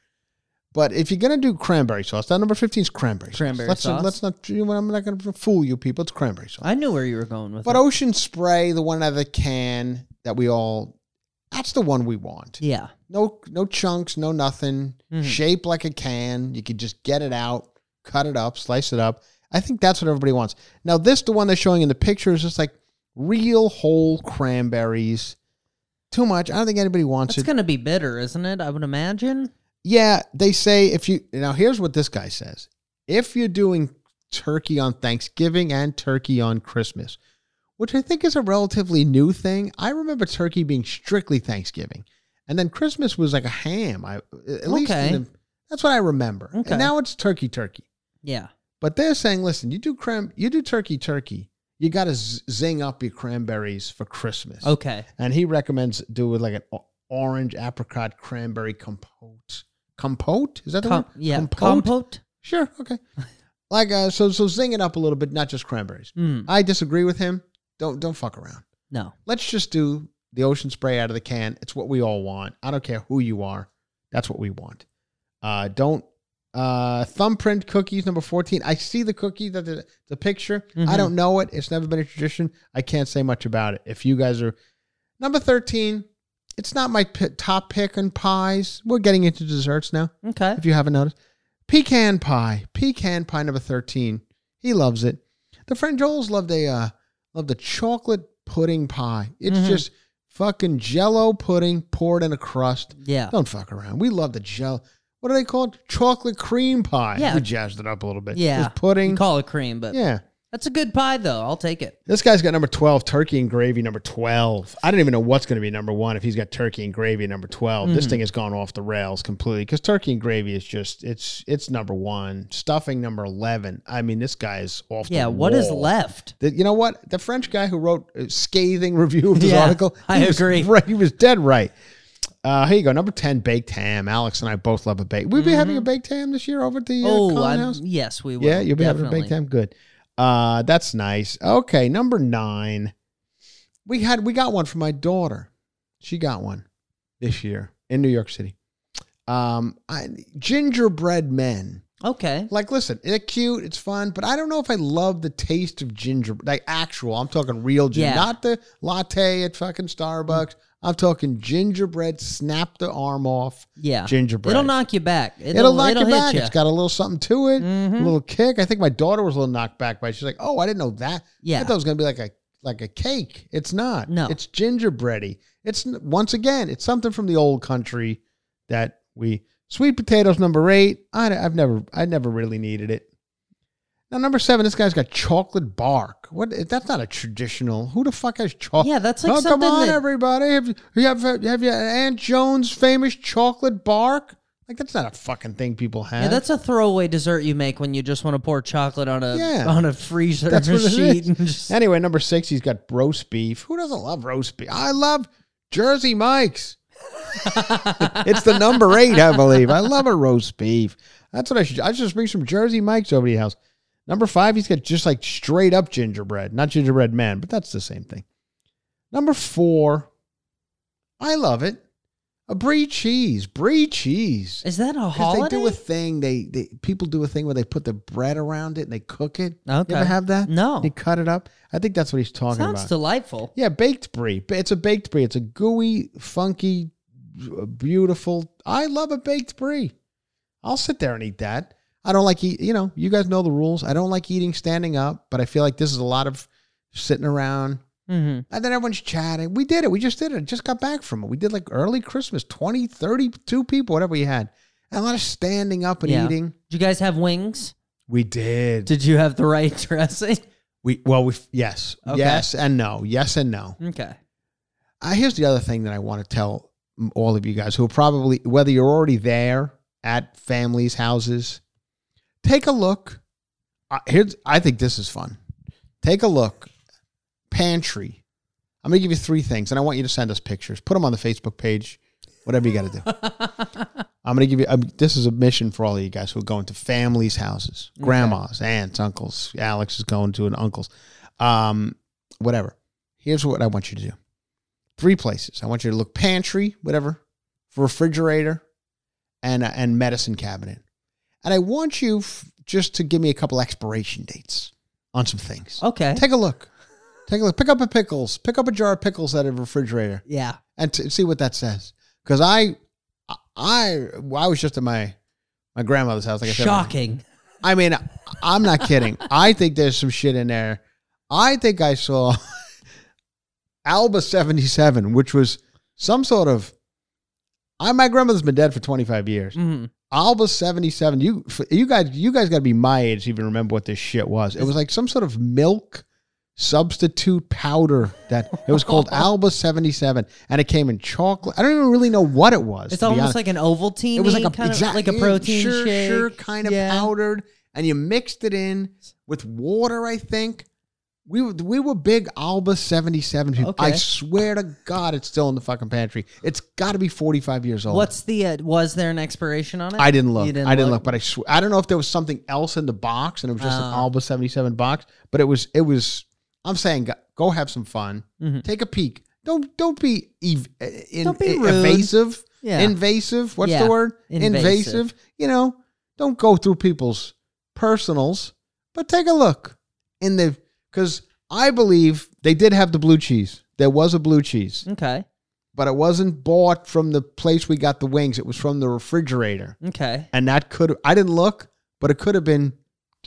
S1: But if you're gonna do cranberry sauce, that number 15 is cranberry sauce.
S2: Cranberry
S1: let's,
S2: sauce.
S1: Let's not. I'm not gonna fool you people. It's cranberry sauce.
S2: I knew where you were going with.
S1: But
S2: it.
S1: Ocean Spray, the one out of the can that we all, that's the one we want.
S2: yeah.
S1: No, no chunks, no nothing.
S2: Mhm.
S1: Shaped like a can. You could just get it out, cut it up, slice it up. I think that's what everybody wants. Now, this, the one they're showing in the picture, is just like real whole cranberries. Too much. I don't think anybody wants
S2: It's
S1: it.
S2: It's going to be bitter, isn't it? I would imagine.
S1: Yeah, they say if you now here's what this guy says. If you're doing turkey on Thanksgiving and turkey on Christmas, which I think is a relatively new thing. I remember turkey being strictly Thanksgiving. And then Christmas was like a ham. I at least in the- that's what I remember.
S2: Okay.
S1: And now it's turkey turkey.
S2: Yeah.
S1: But they're saying, listen, you do cram you do turkey turkey. You got to z- zing up your cranberries for Christmas.
S2: Okay.
S1: And he recommends do with like an orange apricot cranberry compote. Compote? Is that the
S2: Com-
S1: word?
S2: yeah.
S1: Compote?
S2: Compote.
S1: Sure. Okay. like uh, so so zing it up a little bit, not just cranberries.
S2: Mm.
S1: I disagree with him. Don't don't fuck around.
S2: No.
S1: Let's just do the ocean spray out of the can. It's what we all want. I don't care who you are. That's what we want. Uh, don't uh, thumbprint cookies number 14. I see the cookie that the, the picture. I
S2: Mhm.
S1: don't know it. It's never been a tradition. I can't say much about it. If you guys are number 13, it's not my p- top pick in pies. We're getting into desserts now.
S2: Okay.
S1: If you haven't noticed, pecan pie, pecan pie number thirteen. He loves it. The Franjolas loved a uh, loved a chocolate pudding pie. It's
S2: Mhm.
S1: just fucking Jello pudding poured in a crust.
S2: Yeah.
S1: Don't fuck around. We love the Jello. What are they called? Chocolate cream pie.
S2: Yeah.
S1: We jazzed it up a little bit.
S2: Yeah.
S1: Just pudding.
S2: You call it cream, but
S1: yeah.
S2: That's a good pie though. I'll take it.
S1: This guy's got number 12, turkey and gravy, number 12. I don't even know what's going to be number one if he's got turkey and gravy number 12. This
S2: Mhm.
S1: thing has gone off the rails completely because turkey and gravy is just, it's it's number one. Stuffing, number 11. I mean, this guy's off
S2: Yeah, what is left?
S1: The- you know what? The French guy who wrote a scathing review of this
S2: Yeah,
S1: article,
S2: I agree.
S1: Right, he was dead right. Uh, here you go. Number 10, baked ham. Alex and I both love a baked. We'll be having a baked ham this year over at the uh,
S2: Mm-hmm. oh,
S1: House.
S2: yes, we will.
S1: Yeah, you'll be having a baked ham. Good. Uh, that's nice. Okay, number nine. We had we got one for my daughter. She got one this year in New York City. Um, I, gingerbread men.
S2: Okay.
S1: Like, listen, they're cute, it's fun, but I don't know if I love the taste of ginger, like actual. I'm talking real ginger,
S2: Yeah.
S1: not the latte at fucking Starbucks. I'm talking gingerbread. Snap the arm off.
S2: Yeah.
S1: gingerbread.
S2: It'll knock you back. It'll,
S1: It'll, knock
S2: it'll
S1: you back.
S2: ya.
S1: It's got a little something to it,
S2: Mhm.
S1: a little kick. I think my daughter was a little knocked back by. it. She's like, "Oh, I didn't know that.
S2: Yeah, I
S1: thought it was gonna be like a like a cake. It's not.
S2: No.
S1: it's gingerbready. It's once again, it's something from the old country that we sweet potatoes number eight. I, I've never I never really needed it. Now number seven, this guy's got chocolate bark. What? That's not a traditional. Who the fuck has chocolate?
S2: Yeah, that's like
S1: oh, come on,
S2: that-
S1: everybody. Have you have have you Aunt Jones' famous chocolate bark? Like that's not a fucking thing people have.
S2: Yeah, that's a throwaway dessert you make when you just want to pour chocolate on a
S1: Yeah.
S2: on a freezer
S1: That's what it
S2: sheet.
S1: is.
S2: And just,
S1: Anyway, number six, he's got roast beef. Who doesn't love roast beef? I love Jersey Mike's. it's the number eight, I believe. I love a roast beef. That's what I should. I should just bring some Jersey Mike's over to your house. Number five, he's got just like straight up gingerbread, not gingerbread man, but that's the same thing. Number four, I love it. A brie cheese, brie cheese.
S2: is that a holiday?
S1: They do a thing. They, they people do a thing where they put the bread around it and they cook it.
S2: Okay.
S1: You ever have that?
S2: No.
S1: They cut it up. I think that's what he's talking
S2: Sounds
S1: about.
S2: delightful.
S1: yeah, baked brie. It's a baked brie. It's a gooey, funky, beautiful. I love a baked brie. I'll sit there and eat that. I don't like eat. You know, you guys know the rules. I don't like eating standing up, but I feel like this is a lot of sitting around.
S2: hmm
S1: And then everyone's chatting. We did it. We just did it. Just got back from it. We did like early Christmas, 20, 32 people, whatever we had. And a lot of standing up and
S2: Yeah.
S1: eating.
S2: Did you guys have wings?
S1: We did.
S2: Did you have the right dressing?
S1: We well, we yes,
S2: Okay.
S1: yes, and no, yes and no.
S2: Okay.
S1: Uh, here's the other thing that I want to tell all of you guys who are probably whether you're already there at families' houses, take a look. Uh, here's I think this is fun. Take a look. Pantry. I'm gonna give you three things, and I want you to send us pictures. Put them on the Facebook page. Whatever you got to do. I'm gonna give you. Um, this is a mission for all of you guys who are going to families' houses, grandmas, aunts, uncles. Alex is going to an uncle's. Um, whatever. Here's what I want you to do. Three places. I want you to look pantry, whatever, refrigerator, and uh, and medicine cabinet. And I want you f- just to give me a couple expiration dates on some things.
S2: Okay.
S1: Take a look. Take a look. Pick up a pickles. Pick up a jar of pickles out of the refrigerator
S2: Yeah.
S1: and t- see what that says. Because I, I, I was just at my my grandmother's house. Like I said,
S2: Shocking.
S1: I mean, I'm not kidding. I think there's some shit in there. I think I saw Alba 77, which was some sort of. I my grandmother's been dead for 25 years.
S2: hmm
S1: Alba 77. You you guys you guys got to be my age to even remember what this shit was. It was like some sort of milk substitute powder that it was called Alba 77 and it came in chocolate. I don't even really know what it was.
S2: It's almost like an Ovaltine.
S1: It was like a
S2: kind
S1: exact-
S2: of like a protein
S1: sure,
S2: shake.
S1: sure, kind of
S2: Yeah.
S1: powdered, and you mixed it in with water. I think we were, we were big Alba seventy seven people. I swear to God, it's still in the fucking pantry. It's got to be forty five years old.
S2: What's the? Uh, was there an expiration on it?
S1: I didn't look.
S2: You
S1: I didn't look, but I swear I don't know if there was something else in the box and it was just an
S2: Oh.
S1: Alba seventy seven box. But it was it was. I'm saying go, go have some fun.
S2: Mhm.
S1: Take a peek. Don't don't be ev- uh, in,
S2: Don't be
S1: evasive.
S2: Yeah.
S1: Invasive. What's
S2: Yeah.
S1: the word?
S2: Invasive.
S1: You know, don't go through people's personals, but take a look in the because I believe they did have the blue cheese. There was a blue cheese.
S2: Okay.
S1: but it wasn't bought from the place we got the wings. It was from the refrigerator.
S2: Okay.
S1: And that could I didn't look, but it could have been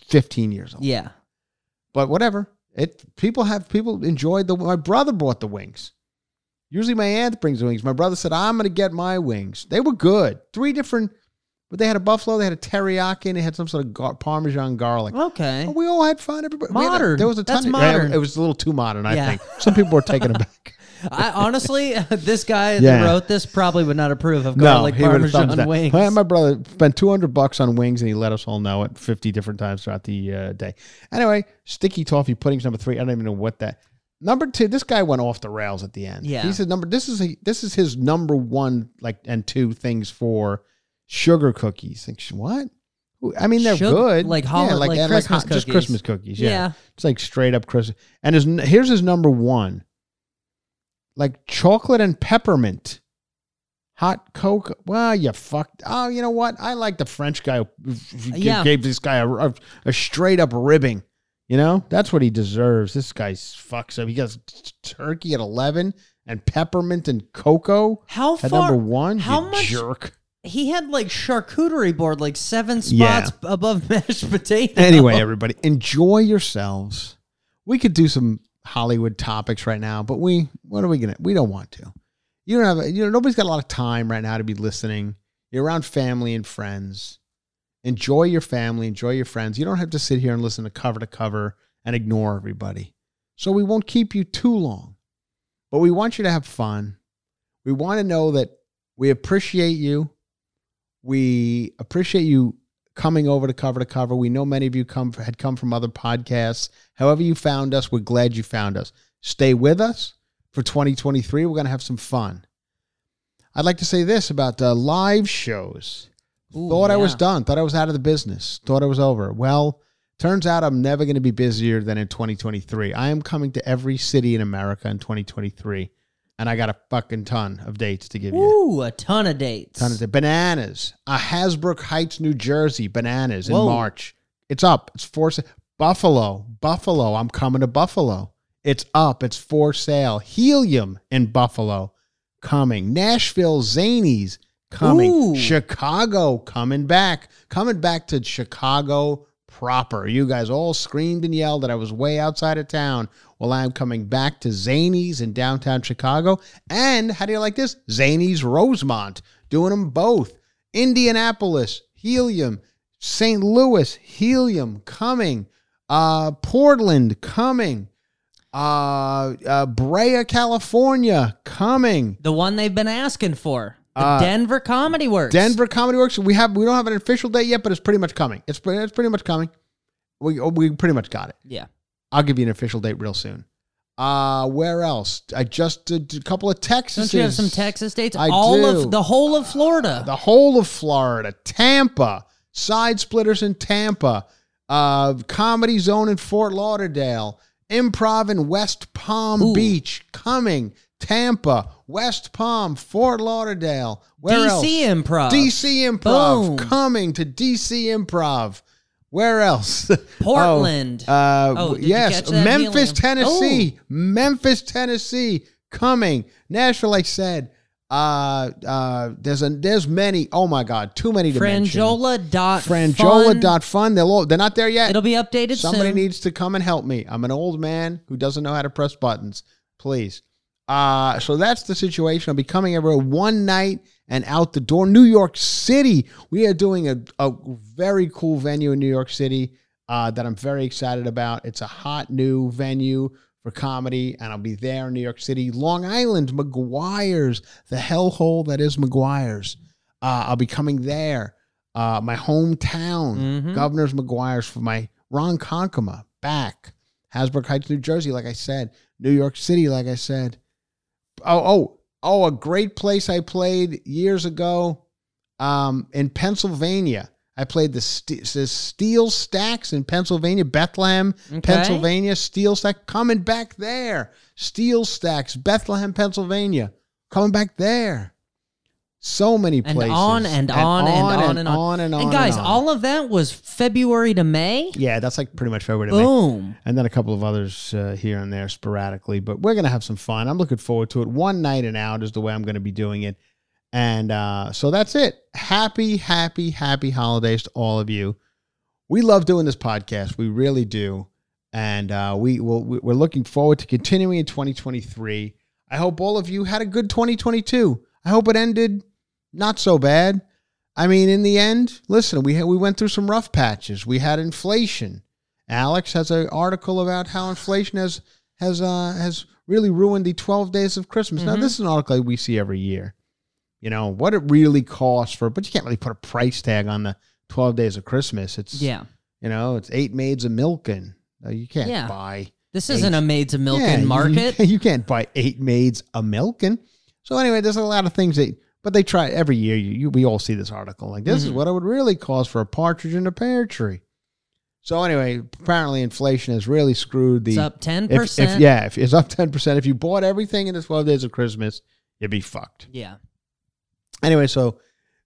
S1: 15 years old.
S2: Yeah.
S1: But whatever. It people have people enjoyed the my brother bought the wings. Usually my aunt brings the wings. My brother said, I'm gonna get my wings. They were good. Three different but they had a buffalo, they had a teriyaki, and they had some sort of gar- parmesan garlic.
S2: Okay.
S1: But we all had fun. Everybody we had a-
S2: Modern.
S1: there was a ton
S2: That's
S1: of,
S2: modern.
S1: it was a little too modern, I
S2: Yeah.
S1: think. Some people were taken aback.
S2: I honestly, this guy
S1: Yeah.
S2: that wrote this probably would not approve of
S1: No,
S2: garlic
S1: he would have thumbs
S2: parmesan
S1: down.
S2: wings.
S1: Well, My brother spent 200 bucks on wings and he let us all know it 50 different times throughout the uh, day. Anyway, sticky toffee pudding's number three. I don't even know what that. Number two, this guy went off the rails at the end.
S2: Yeah.
S1: He said number this is a, this is his number one like and two things for sugar cookies. Like what? I mean, they're
S2: Sugar-
S1: good.
S2: like hol- like
S1: and
S2: Christmas
S1: hot- just
S2: cookies.
S1: Christmas cookies. Yeah.
S2: Yeah.
S1: it's like straight up Christmas. And his here's his number one, like chocolate and peppermint. Hot cocoa. Well, you fucked. Oh, you know what? I like the French guy who who g-
S2: Yeah.
S1: gave this guy a, a, a straight up ribbing. You know, that's what he deserves. This guy's fucks up. He got t- turkey at 11 and peppermint and cocoa
S2: How
S1: at
S2: far?
S1: number one.
S2: How
S1: you
S2: much?
S1: jerk.
S2: He had like charcuterie board, like seven
S1: Yeah.
S2: spots above mashed potato.
S1: Anyway, everybody, enjoy yourselves. We could do some Hollywood topics right now, but we, what are we gonna? We don't want to. You don't have, you know, nobody's got a lot of time right now to be listening. You're around family and friends. Enjoy your family, enjoy your friends. You don't have to sit here and listen to cover to cover and ignore everybody. So we won't keep you too long, but we want you to have fun. We want to know that we appreciate you. We appreciate you coming over to cover to cover. We know many of you come had come from other podcasts. However you found us, we're glad you found us. Stay with us for 2023. We're going to have some fun. I'd like to say this about uh, live shows.
S2: Ooh,
S1: thought I was done. Thought I was out of the business. Thought it was over. Well, turns out I'm never going to be busier than in 2023. I am coming to every city in America in 2023, and I got a fucking ton of dates to give you.
S2: Ooh, a ton of dates.
S1: Ton of bananas. Uh, Hasbrouck Heights, New Jersey. Bananas in March. It's up. It's for sale. Buffalo. Buffalo. I'm coming to Buffalo. It's up. It's for sale. Helium in Buffalo coming. Nashville Zanies coming.
S2: Ooh.
S1: Chicago coming back. Coming back to Chicago proper. You guys all screamed and yelled that I was way outside of town. Well, I'm coming back to Zanies in downtown Chicago. And how do you like this? Zanies Rosemont. Doing them both. Indianapolis, Helium. St. Louis, Helium coming. Uh, Portland coming. Uh, uh, Brea, California coming.
S2: The one they've been asking for.
S1: Uh,
S2: Denver Comedy Works.
S1: Denver Comedy Works. We have we don't have an official date yet, but it's pretty much coming. It's it's pretty much coming. We we pretty much got it.
S2: Yeah.
S1: I'll give you an official date real soon. Uh where else? I just did a couple of Texas.
S2: Don't you have some Texas dates?
S1: I
S2: All
S1: do.
S2: of the whole of Florida.
S1: The whole of Florida, Tampa, Side Splitters in Tampa, uh, Comedy Zone in Fort Lauderdale, Improv in West Palm
S2: Ooh.
S1: Beach, coming, Tampa, West Palm, Fort Lauderdale. Where
S2: DC
S1: else?
S2: Improv.
S1: DC Improv,
S2: Boom.
S1: coming to DC Improv. Where else?
S2: Portland.
S1: Oh, uh,
S2: Oh, did you
S1: yes,
S2: catch that,
S1: Memphis? Tennessee. Memphis, Tennessee, coming. Nashville, I said. Uh, uh, there's a there's many. Oh my God, too many to mention.
S2: Franjola dot
S1: Franjola dot fun. They'll all, they're not there yet.
S2: It'll be updated
S1: Somebody
S2: soon.
S1: needs to come and help me. I'm an old man who doesn't know how to press buttons. Please. Uh, so that's the situation. I'll be coming every one night and out the door. New York City. We are doing a, a very cool venue in New York City uh, that I'm very excited about. It's a hot new venue for comedy, and I'll be there in New York City. Long Island, McGuire's, the hellhole that is McGuire's. Uh, I'll be coming there. Uh, my hometown,
S2: Mhm.
S1: Governor's McGuire's for my Ronkonkoma back. Hasbrouck Heights, New Jersey, like I said. New York City, like I said. Oh, oh, oh, a great place I played years ago um, in Pennsylvania. I played the, st- Steel Stacks in Pennsylvania, Bethlehem,
S2: Okay.
S1: Pennsylvania. Steel Stack coming back there. Steel Stacks, Bethlehem, Pennsylvania, coming back there. So many
S2: and
S1: places.
S2: on and on and on and on
S1: on and on.
S2: And guys,
S1: on.
S2: all of that was February to May.
S1: yeah, that's like pretty much February. to May.
S2: Boom.
S1: and then a couple of others uh, here and there sporadically. But we're gonna have some fun. I'm looking forward to it. One night and out is the way I'm gonna be doing it, and uh, so that's it. Happy, happy, happy holidays to all of you. We love doing this podcast. We really do, and uh, we will. We're looking forward to continuing in 2023. I hope all of you had a good 2022. I hope it ended not so bad. I mean, in the end, listen, we we went through some rough patches. We had inflation. Alex has an article about how inflation has has uh, has really ruined the 12 days of Christmas. Now, this is an article we see every year. You know what it really costs for, but you can't really put a price tag on the 12 days of Christmas. It's
S2: Yeah.
S1: you know, it's eight maids a milking. Uh, You can't
S2: Yeah.
S1: buy.
S2: This isn't
S1: Eight.
S2: a maids of milk
S1: Yeah,
S2: market.
S1: You, you can't buy eight maids a milking. So anyway, there's a lot of things that, but they try every year. You, you we all see this article like this is
S2: Mhm.
S1: what it would really cost for a partridge in a pear tree. So anyway, apparently inflation has really screwed the.
S2: It's up ten percent.
S1: yeah, if it's up ten percent, if you bought everything in the twelve days of Christmas, you'd be fucked
S2: Yeah.
S1: anyway, so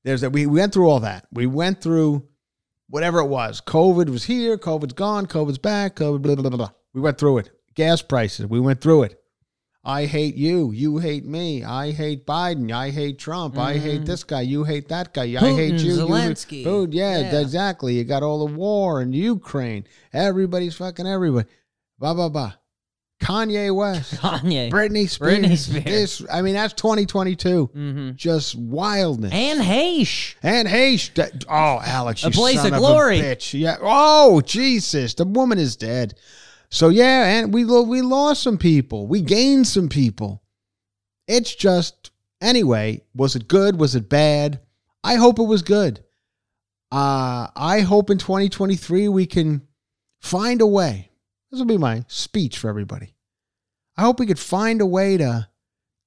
S1: there's that. We went through all that. We went through whatever it was. COVID was here. COVID's gone. COVID's back. COVID, blah, blah, blah, blah. We went through it. Gas prices. We went through it. I hate you. You hate me. I hate Biden. I hate Trump. I hate this guy. You hate that guy. I hate
S2: Putin,
S1: you. you
S2: Zelensky.
S1: Dude, yeah,
S2: Yeah.
S1: exactly. You got all the war in Ukraine. Everybody's fucking everybody. Blah, blah, blah. Kanye West.
S2: Kanye.
S1: Britney Spears.
S2: Britney Spears.
S1: This, I mean, that's 2022.
S2: hmm
S1: Just wildness.
S2: And Heche.
S1: And st- oh, Alex,
S2: A
S1: you son
S2: of
S1: a
S2: glory.
S1: bitch. Yeah. Oh, Jesus, the woman is dead. So yeah, and we we lost some people. We gained some people. It's just anyway. Was it good? Was it bad? I hope it was good. Uh, I hope in 2023 we can find a way. This will be my speech for everybody. I hope we could find a way to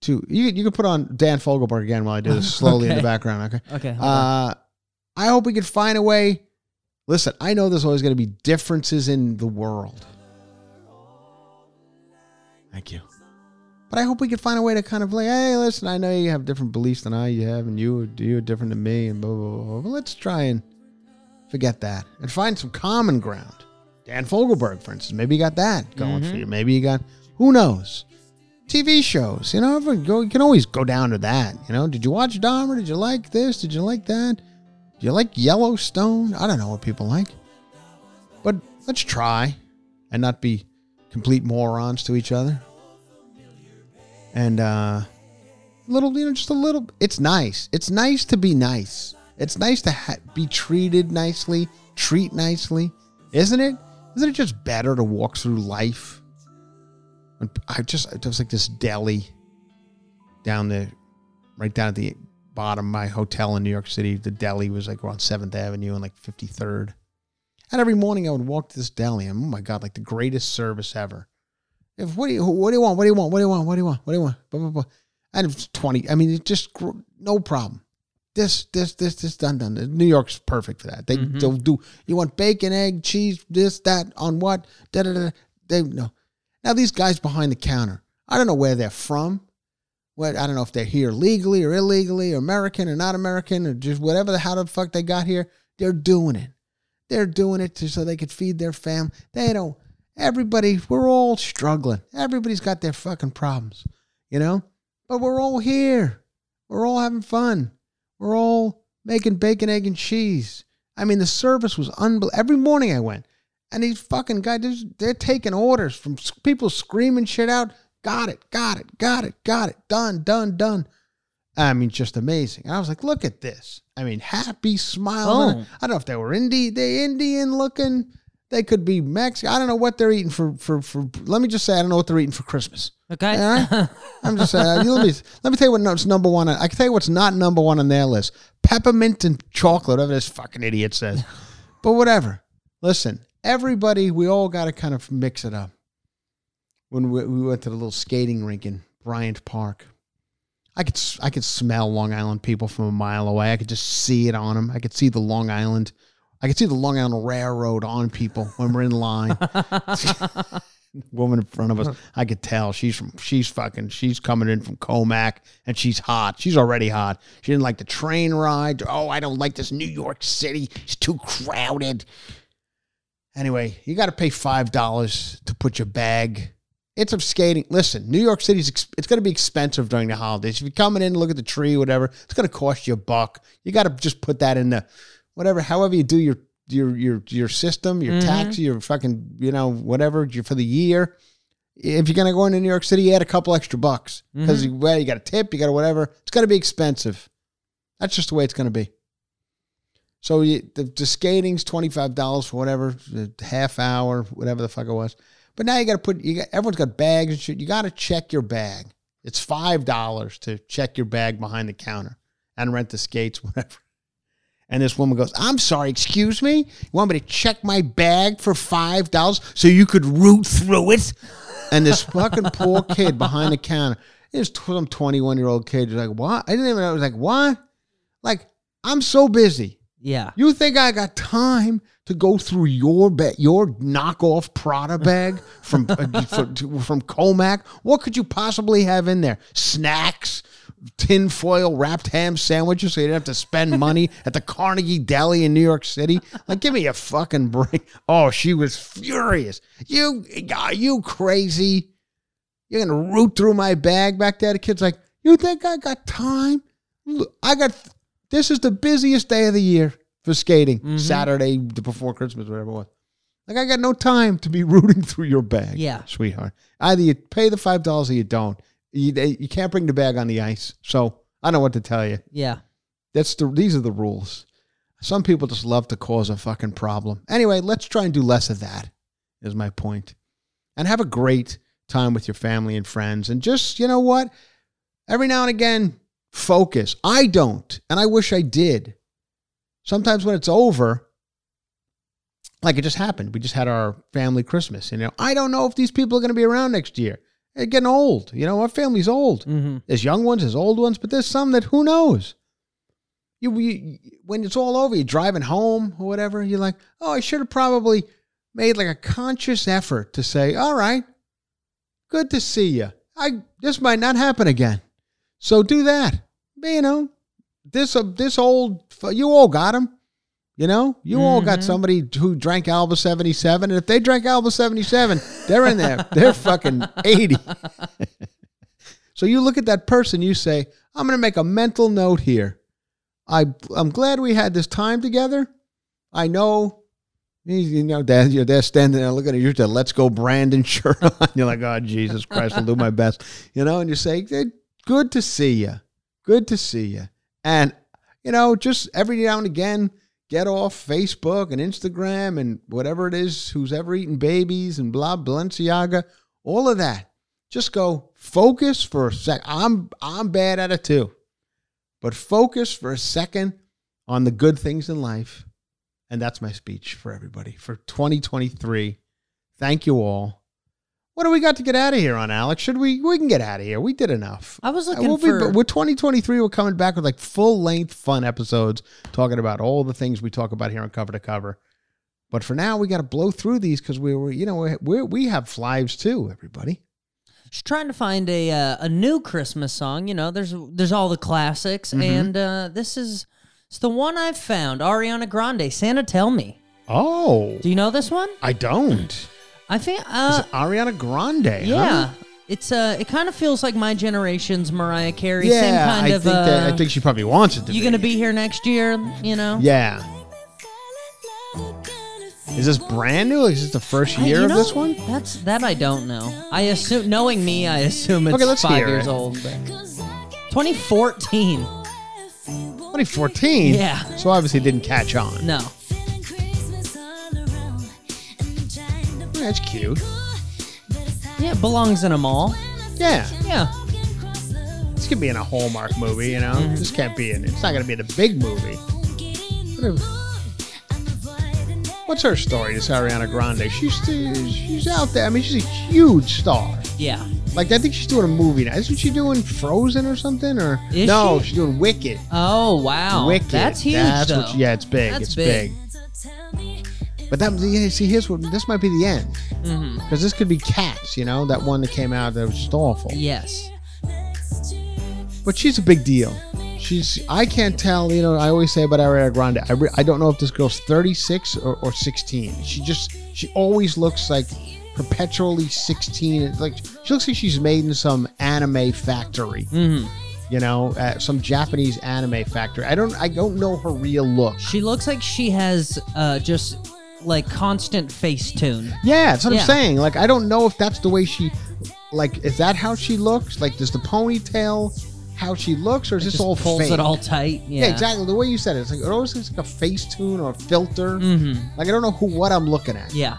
S1: to you. You can put on Dan Fogelberg again while I do this slowly in the background. Okay.
S2: Okay.
S1: Uh, I hope we could find a way. Listen, I know there's always going to be differences in the world. Thank you. But I hope we could find a way to kind of like, hey, listen, I know you have different beliefs than I have, and you you are different than me, and blah blah blah. blah. But let's try and forget that and find some common ground. Dan Fogelberg, for instance, maybe you got that going for mm-hmm. you. Maybe you got who knows. TV shows, you know, go, you can always go down to that. You know, did you watch Dahmer? Did you like this? Did you like that? Do you like Yellowstone? I don't know what people like, but let's try and not be complete morons to each other. And uh, little, you know, just a little. It's nice. It's nice to be nice. It's nice to ha- be treated nicely, treat nicely, isn't it? Isn't it just better to walk through life? And I just, there was like this deli down there, right down at the bottom of my hotel in New York City. The deli was like around 7th Avenue and like 53rd. And every morning I would walk to this deli and oh my God, like the greatest service ever. If what do you what do you want? What do you want? What do you want? What do you want? What do you want? Blah, blah, blah. And it's 20. I mean, it just no problem. This, this, this, this, done, done. New York's perfect for that. They,
S2: Mhm.
S1: they'll do. You want bacon, egg, cheese, this, that, on what? Da da da. They no. Now these guys behind the counter, I don't know where they're from. What I don't know if they're here legally or illegally, or American or not American, or just whatever the how the fuck they got here. They're doing it. They're doing it to, so they could feed their family. They don't. Everybody, we're all struggling. Everybody's got their fucking problems, you know. But we're all here. We're all having fun. We're all making bacon, egg, and cheese. I mean, the service was unbelievable. Every morning I went, and these fucking guys, they're taking orders from people screaming shit out. Got it, got it, got it, got it. Done, done, done. I mean, just amazing. And I was like, look at this. I mean, happy, smiling.
S2: Oh.
S1: I don't know if they were Indi- they Indian looking. They could be Mexican. I don't know what they're eating for, for, for. Let me just say, I don't know what they're eating for Christmas.
S2: Okay.
S1: All right? I'm just saying. uh, let me let me tell you what what's number one. I can tell you what's not number one on their list: peppermint and chocolate. Whatever this fucking idiot says. but whatever. Listen, everybody, we all got to kind of mix it up. When we, we went to the little skating rink in Bryant Park, I could I could smell Long Island people from a mile away. I could just see it on them. I could see the Long Island. I could see the Long Island Railroad on people when we're in line. woman in front of us, I could tell she's from she's fucking she's coming in from Commack and she's hot. She's already hot. She didn't like the train ride. Oh, I don't like this New York City. It's too crowded. Anyway, you got to pay five dollars to put your bag. It's of skating. Listen, New York City's ex- it's going to be expensive during the holidays. If you're coming in to look at the tree, whatever, it's going to cost you a buck. You got to just put that in the whatever, however you do your your your your system, your mm-hmm. tax, your fucking you know whatever for the year. If you're going to go into New York City, you add a couple extra bucks mm-hmm. because you, well, you got a tip, you got a whatever. It's going to be expensive. That's just the way it's going to be. So you, the, the skating's twenty five dollars for whatever half hour, whatever the fuck it was. But now you got to put you got everyone's got bags and shit. You got to check your bag. It's five dollars to check your bag behind the counter and rent the skates, whatever. And this woman goes, "I'm sorry, excuse me. You want me to check my bag for five dollars so you could root through it?" And this fucking poor kid behind the counter, this some 21 year old kid, was like, "What?" I didn't even know. I was like, "What?" Like, I'm so busy.
S2: Yeah.
S1: You think I got time to go through your bag, your knockoff Prada bag from uh, from, from Commack? What could you possibly have in there? Snacks, tinfoil wrapped ham sandwiches, so you didn't have to spend money at the Carnegie Deli in New York City. Like, give me a fucking break. Oh, she was furious. You, are you crazy? You're gonna root through my bag back there. The kid's like, you think I got time? I got. This is the busiest day of the year for skating. Mm-hmm. Saturday before Christmas, whatever it was. Like I got no time to be rooting through your bag.
S2: Yeah.
S1: sweetheart. Either you pay the five dollars or you don't. You, you can't bring the bag on the ice. So I don't know what to tell you.
S2: Yeah.
S1: That's the these are the rules. Some people just love to cause a fucking problem. Anyway, let's try and do less of that. Is my. And have a great time with your family and friends. And just you know what, every now and again, focus. I don't, and I wish I did. Sometimes when it's over, like it just happened. We just had our family Christmas. You know, I don't know if these people are going to be around next year. They're getting old. You know, our family's old.
S2: Mm-hmm.
S1: There's young ones, there's old ones, but there's some that who knows. You, you when it's all over, you're driving home or whatever. You're like, oh, I should have probably made like a conscious effort to say, all right, good to see you. I this might not happen again, so do that. You know, this uh, this old you all got him. You know, you all got somebody who drank Alba 77. And if they drank Alba 77, they're in there. They're fucking 80. so you look at that person, you say, I'm going to make a mental note here. I, I'm glad we had this time together. I know, you know, Dad, you're there standing there looking at you, the Let's Go Brandon shirt on. You're like, oh, Jesus Christ, I'll do my best. You know, and you say, "Hey, good to see you. Good to see you. And, you know, just every now and again, get off Facebook and Instagram and whatever it is, who's ever eating babies and blah, Balenciaga, all of that. Just go focus for a sec. I'm I'm bad at it too. But focus for a second on the good things in life. And that's my speech for everybody for 2023. Thank you all. What do we got to get out of here on, Alex? Should we? We can get out of here. We did enough.
S2: I was
S1: Uh,
S2: looking
S1: we'll
S2: for.
S1: Be, with 2023, we're coming back with like full length fun episodes talking about all the things we talk about here on Cover to Cover. But for now, we got to blow through these because we were, you know, we we we have lives too. Everybody.
S2: Just trying to find a uh, a new Christmas song. You know, there's there's all the classics,
S1: Mm-hmm.
S2: and uh, this is it's the one I've found. Ariana Grande, Santa Tell Me.
S1: Oh,
S2: Do you know this one?
S1: I don't.
S2: I think. Uh,
S1: Ariana Grande? huh?
S2: yeah, it's uh, it kind of feels like my generation's Mariah Carey.
S1: Yeah,
S2: Same kind
S1: I
S2: of.
S1: think
S2: uh,
S1: that, I think she probably wants it to
S2: you
S1: be.
S2: gonna be here next year? You know.
S1: Yeah. Is this brand new? Is this the first year of
S2: know,
S1: this one?
S2: That's that I don't know. I assume, knowing me, I assume it's
S1: Okay,
S2: five years
S1: it.
S2: old. But 2014.
S1: 2014.
S2: Yeah.
S1: So obviously it didn't catch on.
S2: No.
S1: That's cute.
S2: Yeah, it belongs in a mall.
S1: Yeah.
S2: Yeah.
S1: This could be in a Hallmark movie, you know?
S2: Mm-hmm.
S1: This can't be in It's not going to be in a big movie. What if- What's her story, this Ariana Grande? She's she's out there. I mean, she's a huge star.
S2: Yeah.
S1: Like, I think she's doing a movie now. Isn't she doing Frozen or something? Or
S2: Is
S1: No,
S2: she?
S1: she's doing Wicked.
S2: Oh wow.
S1: Wicked.
S2: That's huge
S1: That's what- yeah, it's big.
S2: That's
S1: it's
S2: big.
S1: big. But that yeah, see here's what this might be the end
S2: Mm-hmm.
S1: because this could be Cats, you know, that one that came out that was just awful.
S2: Yes.
S1: But she's a big deal. She's I can't tell, you know. I always say about Ariana Grande. I, re, I don't know if this girl's 36 or, or 16. She just she always looks like perpetually 16. It's like she looks like she's made in some anime factory.
S2: Mm-hmm.
S1: You know, uh, some Japanese anime factory. I don't I don't know her real look.
S2: She looks like she has uh, just like constant face tune.
S1: Yeah, that's what
S2: Yeah.
S1: I'm saying. Like I don't know if that's the way she like is that how she looks? Like does the ponytail how she looks or is this
S2: Just
S1: all
S2: pulls
S1: fake?
S2: it all tight. Yeah,
S1: Yeah. exactly. The way you said it, it's like it always looks like a face tune or a filter.
S2: Mm-hmm.
S1: Like I don't know who what I'm looking at.
S2: Yeah.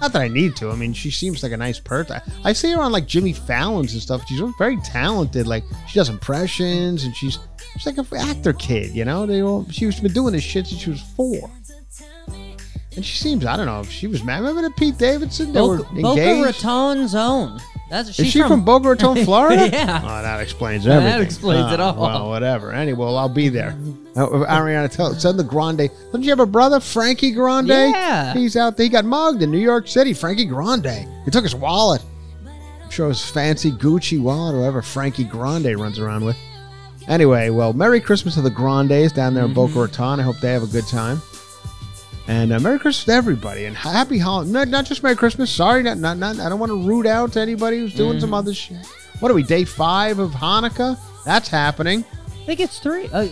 S1: Not that I need to. I mean, she seems like a nice person. I, I see her on like Jimmy Fallon's and stuff. She's very talented. Like she does impressions and she's she's like an actor kid. You know, they all she's been doing this shit since she was four. And she seems I don't know if she was mad. Remember that Pete Davidson? They were
S2: Boca, Boca
S1: engaged.
S2: Raton's own. That's she's
S1: Is she from, Boca Raton, Florida?
S2: Yeah.
S1: Oh, that explains everything.
S2: That explains it
S1: Oh,
S2: all.
S1: Well, whatever. Anyway, well, I'll be there. Uh, Ariana, tell, send the Grande. Don't you have a brother, Frankie Grande?
S2: Yeah.
S1: He's out there. He got mugged in New York City. Frankie Grande. He took his wallet. I'm sure his fancy Gucci wallet, or whatever Frankie Grande runs around with. Anyway, well, Merry Christmas to the Grandes down there in
S2: Mm-hmm.
S1: Boca Raton. I hope they have a good time. And uh, Merry Christmas to everybody, and Happy Holiday. Not, not just Merry Christmas. Sorry, not, not, not. I don't want to root out to anybody who's doing
S2: Mm-hmm.
S1: some other shit. What are we? Day five of Hanukkah. That's happening.
S2: I think it's three. Uh,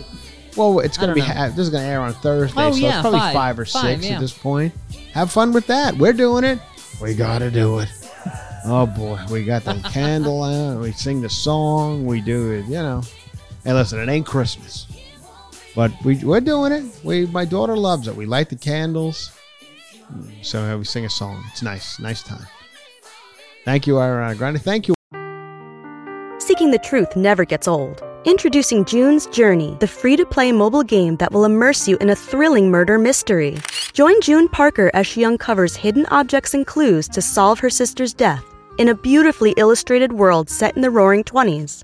S1: Well, it's going to be. Ha- this is going to air on Thursday,
S2: Oh,
S1: so
S2: yeah,
S1: it's probably
S2: five.
S1: five, or
S2: Five,
S1: six
S2: yeah.
S1: at this point. Have fun with that. We're doing it. We got to do it. Oh boy, we got the candle out. We sing the song. We do it. You know. Hey, listen, it ain't Christmas, but we we're doing it. We my daughter loves it. We light the candles, so uh, we sing a song. It's nice, nice time. Thank you, Ariana Grande. Thank you.
S6: Seeking the truth never gets old. Introducing June's Journey, the free to play mobile game that will immerse you in a thrilling murder mystery. Join June Parker as she uncovers hidden objects and clues to solve her sister's death in a beautifully illustrated world set in the roaring 20s.